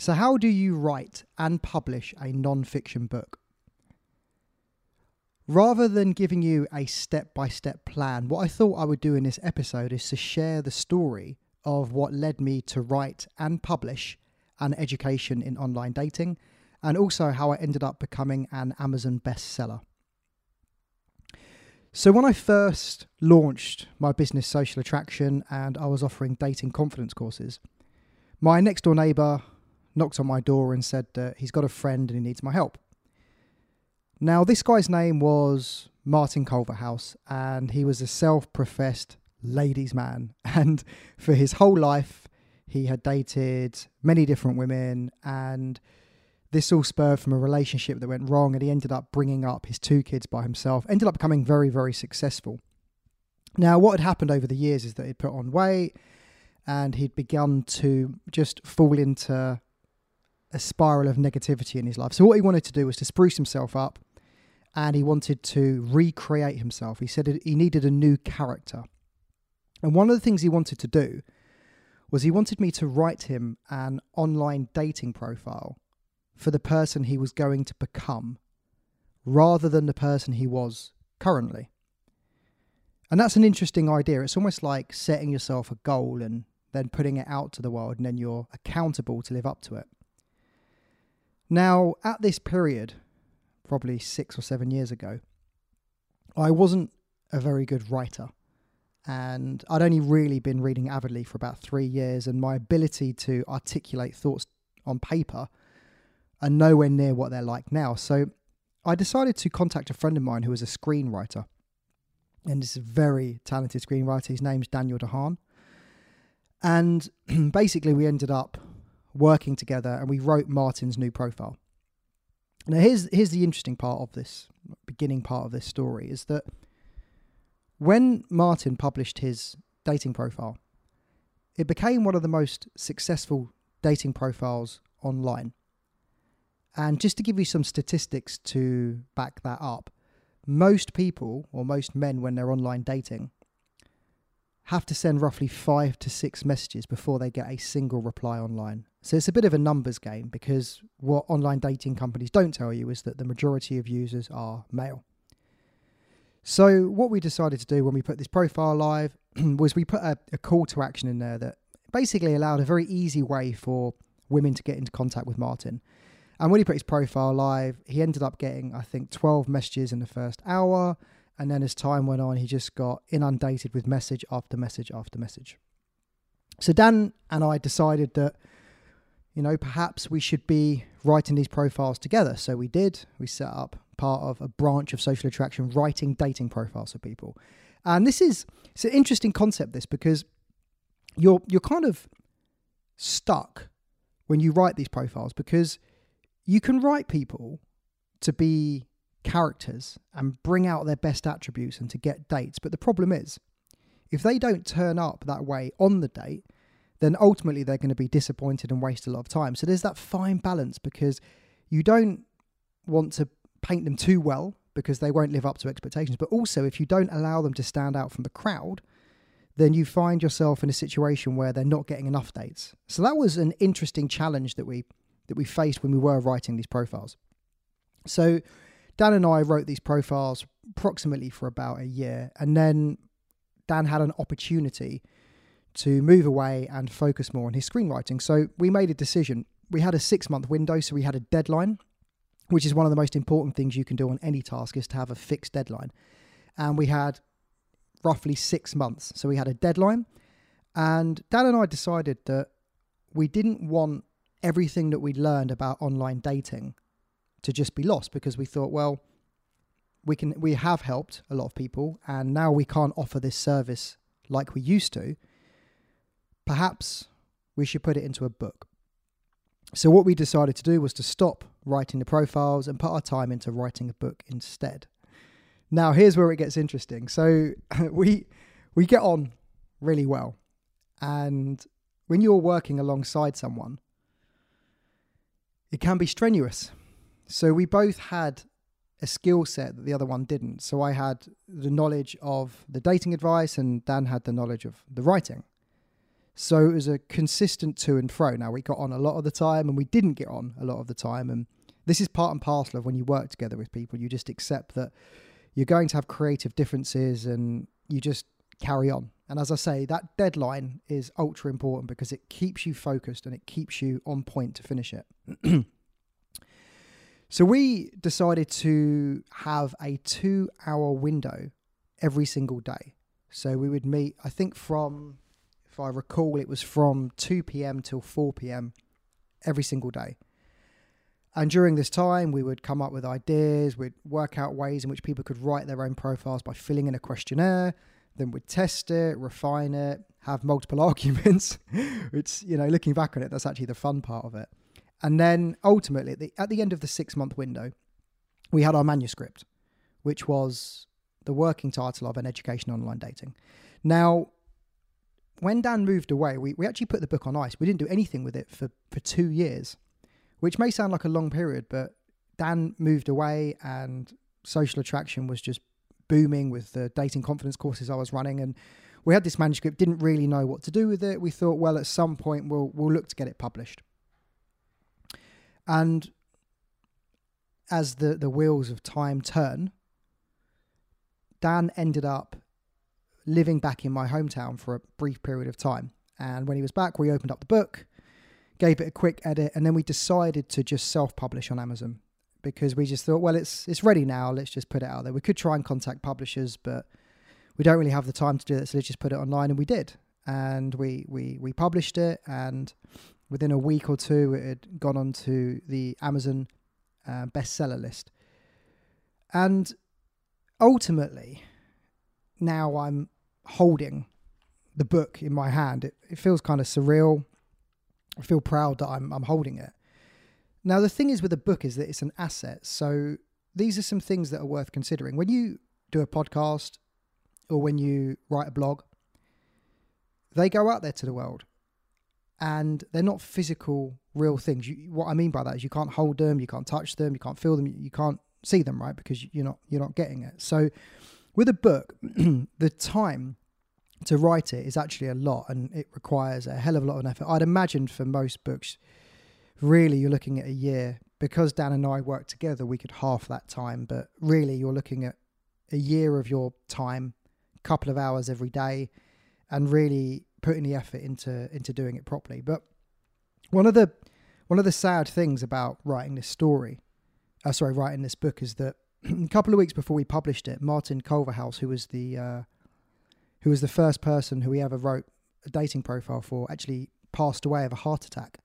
So, how do you write and publish a non fiction book? Rather than giving you a step by step plan, what I thought I would do in this episode is to share the story of what led me to write and publish an education in online dating, and also how I ended up becoming an Amazon bestseller. So, when I first launched my business Social Attraction and I was offering dating confidence courses, my next door neighbour knocked on my door and said that he's got a friend and he needs my help. Now, this guy's name was Martin Culverhouse, and he was a self professed ladies' man. And for his whole life, he had dated many different women, and this all spurred from a relationship that went wrong. And he ended up bringing up his two kids by himself, ended up becoming very, very successful. Now, what had happened over the years is that he'd put on weight and he'd begun to just fall into a spiral of negativity in his life. So, what he wanted to do was to spruce himself up and he wanted to recreate himself. He said he needed a new character. And one of the things he wanted to do was he wanted me to write him an online dating profile for the person he was going to become rather than the person he was currently. And that's an interesting idea. It's almost like setting yourself a goal and then putting it out to the world, and then you're accountable to live up to it. Now, at this period, probably six or seven years ago, I wasn't a very good writer and I'd only really been reading avidly for about three years, and my ability to articulate thoughts on paper are nowhere near what they're like now. So I decided to contact a friend of mine who was a screenwriter, and this is a very talented screenwriter. His name's Daniel DeHaan. And basically, we ended up working together and we wrote Martin's new profile. Now, here's, here's the interesting part of this beginning part of this story is that when Martin published his dating profile, it became one of the most successful dating profiles online. And just to give you some statistics to back that up, most people, or most men, when they're online dating, have to send roughly five to six messages before they get a single reply online. So it's a bit of a numbers game because what online dating companies don't tell you is that the majority of users are male. So what we decided to do when we put this profile live was we put a, a call to action in there that basically allowed a very easy way for women to get into contact with Martin. And when he put his profile live, he ended up getting, I think, 12 messages in the first hour. And then as time went on, he just got inundated with message after message after message. So Dan and I decided that, you know, perhaps we should be writing these profiles together. So we did. We set up part of a branch of social attraction, writing dating profiles for people. And this is it's an interesting concept, this because you're you're kind of stuck when you write these profiles because you can write people to be characters and bring out their best attributes and to get dates. But the problem is, if they don't turn up that way on the date, then ultimately they're going to be disappointed and waste a lot of time. So there's that fine balance because you don't want to paint them too well because they won't live up to expectations. But also, if you don't allow them to stand out from the crowd, then you find yourself in a situation where they're not getting enough dates. So that was an interesting challenge that we that we faced when we were writing these profiles. So Dan and I wrote these profiles approximately for about a year, and then Dan had an opportunity to move away and focus more on his screenwriting. So we made a decision. We had a six month window, so we had a deadline which is one of the most important things you can do on any task is to have a fixed deadline. And we had roughly six months. So we had a deadline. And Dan and I decided that we didn't want everything that we learned about online dating to just be lost because we thought, well, we can we have helped a lot of people and now we can't offer this service like we used to. Perhaps we should put it into a book. So what we decided to do was to stop writing the profiles and put our time into writing a book instead. Now here's where it gets interesting. So we we get on really well. And when you're working alongside someone, it can be strenuous. So we both had a skill set that the other one didn't. So I had the knowledge of the dating advice and Dan had the knowledge of the writing. So it was a consistent to and fro. Now we got on a lot of the time and we didn't get on a lot of the time. And this is part and parcel of when you work together with people. You just accept that you're going to have creative differences and you just carry on. And as I say, that deadline is ultra important because it keeps you focused and it keeps you on point to finish it. so we decided to have a two hour window every single day. So we would meet, I think, from, if I recall, it was from 2 p.m. till 4 p.m. every single day. And during this time, we would come up with ideas, we'd work out ways in which people could write their own profiles by filling in a questionnaire. Then we'd test it, refine it, have multiple arguments. it's, you know, looking back on it, that's actually the fun part of it. And then ultimately, at the, at the end of the six month window, we had our manuscript, which was the working title of An Education Online Dating. Now, when Dan moved away, we, we actually put the book on ice. We didn't do anything with it for, for two years, which may sound like a long period, but Dan moved away and social attraction was just booming with the dating confidence courses I was running. And we had this manuscript, didn't really know what to do with it. We thought, well, at some point we'll we'll look to get it published. And as the, the wheels of time turn, Dan ended up living back in my hometown for a brief period of time. And when he was back, we opened up the book, gave it a quick edit, and then we decided to just self publish on Amazon because we just thought, well, it's it's ready now. Let's just put it out there. We could try and contact publishers, but we don't really have the time to do that. So let's just put it online, and we did. And we we we published it, and within a week or two, it had gone onto the Amazon uh, bestseller list. And ultimately, now I'm holding the book in my hand. It, it feels kind of surreal. I feel proud that I'm I'm holding it. Now the thing is with a book is that it's an asset. So these are some things that are worth considering. When you do a podcast or when you write a blog, they go out there to the world and they're not physical real things. You, what I mean by that is you can't hold them, you can't touch them, you can't feel them, you can't see them, right? Because you're not you're not getting it. So with a book, the time to write it is actually a lot and it requires a hell of a lot of effort. I'd imagine for most books, really you're looking at a year. Because Dan and I work together, we could half that time, but really you're looking at a year of your time, couple of hours every day, and really putting the effort into into doing it properly. But one of the one of the sad things about writing this story uh, sorry, writing this book is that a couple of weeks before we published it, Martin Culverhouse, who was the uh, who was the first person who we ever wrote a dating profile for, actually passed away of a heart attack.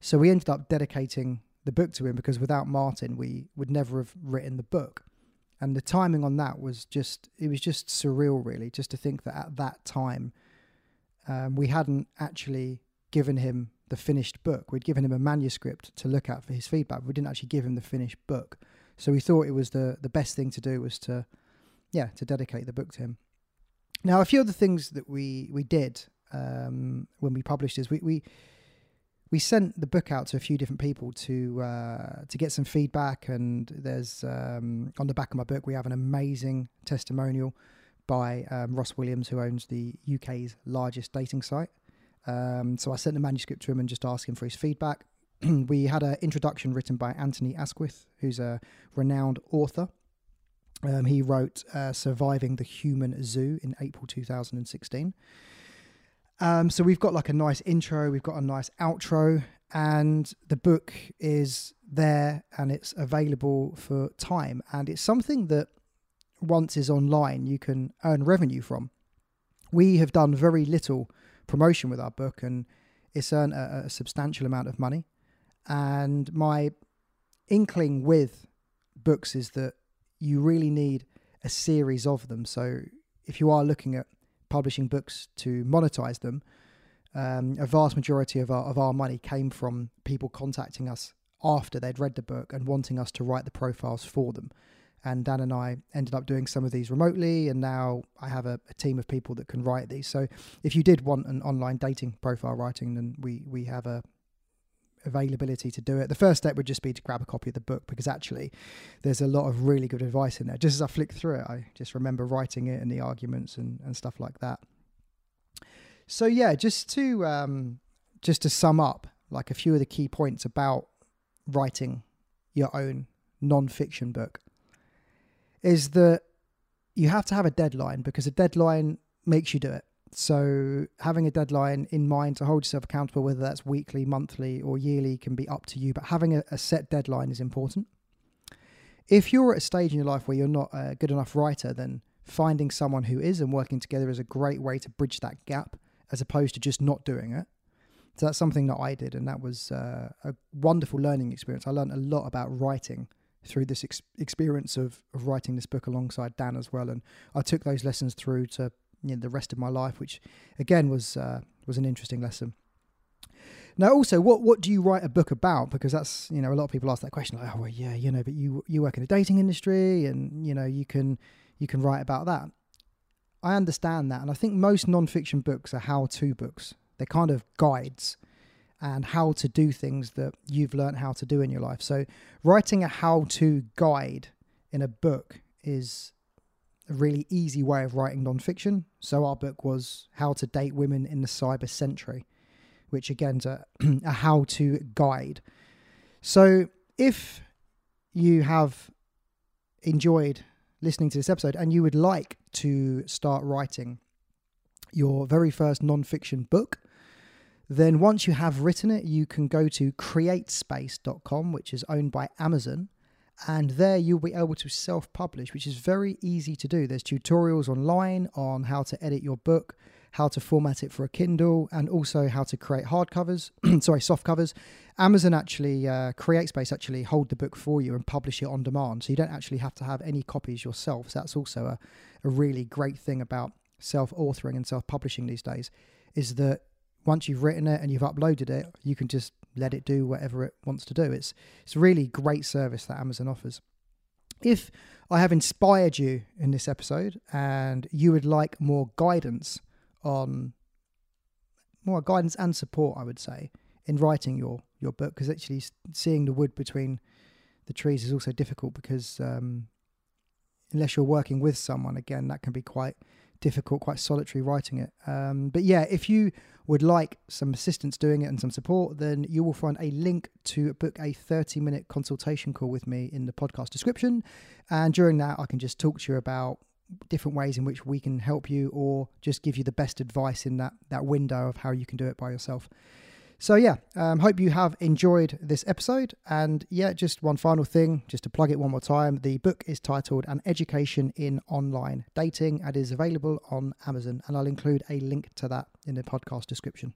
So we ended up dedicating the book to him because without Martin, we would never have written the book. And the timing on that was just, it was just surreal, really, just to think that at that time, um, we hadn't actually given him the finished book. We'd given him a manuscript to look at for his feedback. We didn't actually give him the finished book. So we thought it was the the best thing to do was to yeah, to dedicate the book to him. Now a few other things that we we did um, when we published this, we, we we sent the book out to a few different people to uh, to get some feedback. And there's um, on the back of my book we have an amazing testimonial by um, Ross Williams, who owns the UK's largest dating site. Um, so I sent the manuscript to him and just asked him for his feedback. we had an introduction written by Anthony Asquith, who's a renowned author. Um, he wrote uh, Surviving the Human Zoo in April 2016. Um, so we've got like a nice intro, we've got a nice outro, and the book is there and it's available for time. And it's something that once is online, you can earn revenue from. We have done very little promotion with our book, and it's earned a, a substantial amount of money. And my inkling with books is that you really need a series of them. So if you are looking at publishing books to monetize them, um, a vast majority of our of our money came from people contacting us after they'd read the book and wanting us to write the profiles for them and Dan and I ended up doing some of these remotely, and now I have a, a, team of people that can write these. So if you did want an online dating profile writing, then we we have a availability to do it. The first step would just be to grab a copy of the book because actually there's a lot of really good advice in there. Just as I flick through it, I just remember writing it and the arguments and, and stuff like that. So yeah, just to um, just to sum up, like a few of the key points about writing your own non-fiction book is that you have to have a deadline because a deadline makes you do it. So having a deadline in mind to hold yourself accountable, whether that's weekly, monthly, or yearly, can be up to you. But having a, a set deadline is important. If you're at a stage in your life where you're not a good enough writer, then finding someone who is and working together is a great way to bridge that gap as opposed to just not doing it. So that's something that I did, and that was uh, a wonderful learning experience. I learned a lot about writing through this ex- experience of, of writing this book alongside Dan as well, and I took those lessons through to you know, the rest of my life, which again was uh, was an interesting lesson. Now, also, what what do you write a book about? Because that's you know a lot of people ask that question, like, oh well, yeah, you know, but you you work in the dating industry, and you know you can you can write about that. I understand that, and I think most non-fiction books are how-to books. They're kind of guides and how to do things that you've learned how to do in your life. So, writing a how-to guide in a book is a really easy way of writing non-fiction. So, our book was How to Date Women in the Cyber Century, which again is a, a how-to guide. So, if you have enjoyed listening to this episode and you would like to start writing your very first non-fiction book, then once you have written it, you can go to createspace.com, which is owned by Amazon, and there you'll be able to self publish, which is very easy to do. There's tutorials online on how to edit your book, how to format it for a Kindle, and also how to create hardcovers, sorry, soft covers. Amazon actually, uh, CreateSpace actually hold the book for you and publish it on demand. So you don't actually have to have any copies yourself. So that's also a, a really great thing about self authoring and self publishing these days is that once you've written it and you've uploaded it, you can just let it do whatever it wants to do. It's it's really great service that Amazon offers. If I have inspired you in this episode and you would like more guidance on more guidance and support, I would say, in writing your your book, because actually seeing the wood between the trees is also difficult because um, unless you're working with someone, again, that can be quite difficult, quite solitary writing it. Um, but yeah, if you would like some assistance doing it and some support, then you will find a link to book a 30 minute consultation call with me in the podcast description. And during that, I can just talk to you about different ways in which we can help you or just give you the best advice in that, that window of how you can do it by yourself. So yeah, um, hope you have enjoyed this episode. And yeah, just one final thing, just to plug it one more time. The book is titled An Education in Online Dating and is available on Amazon. And I'll include a link to that in the podcast description.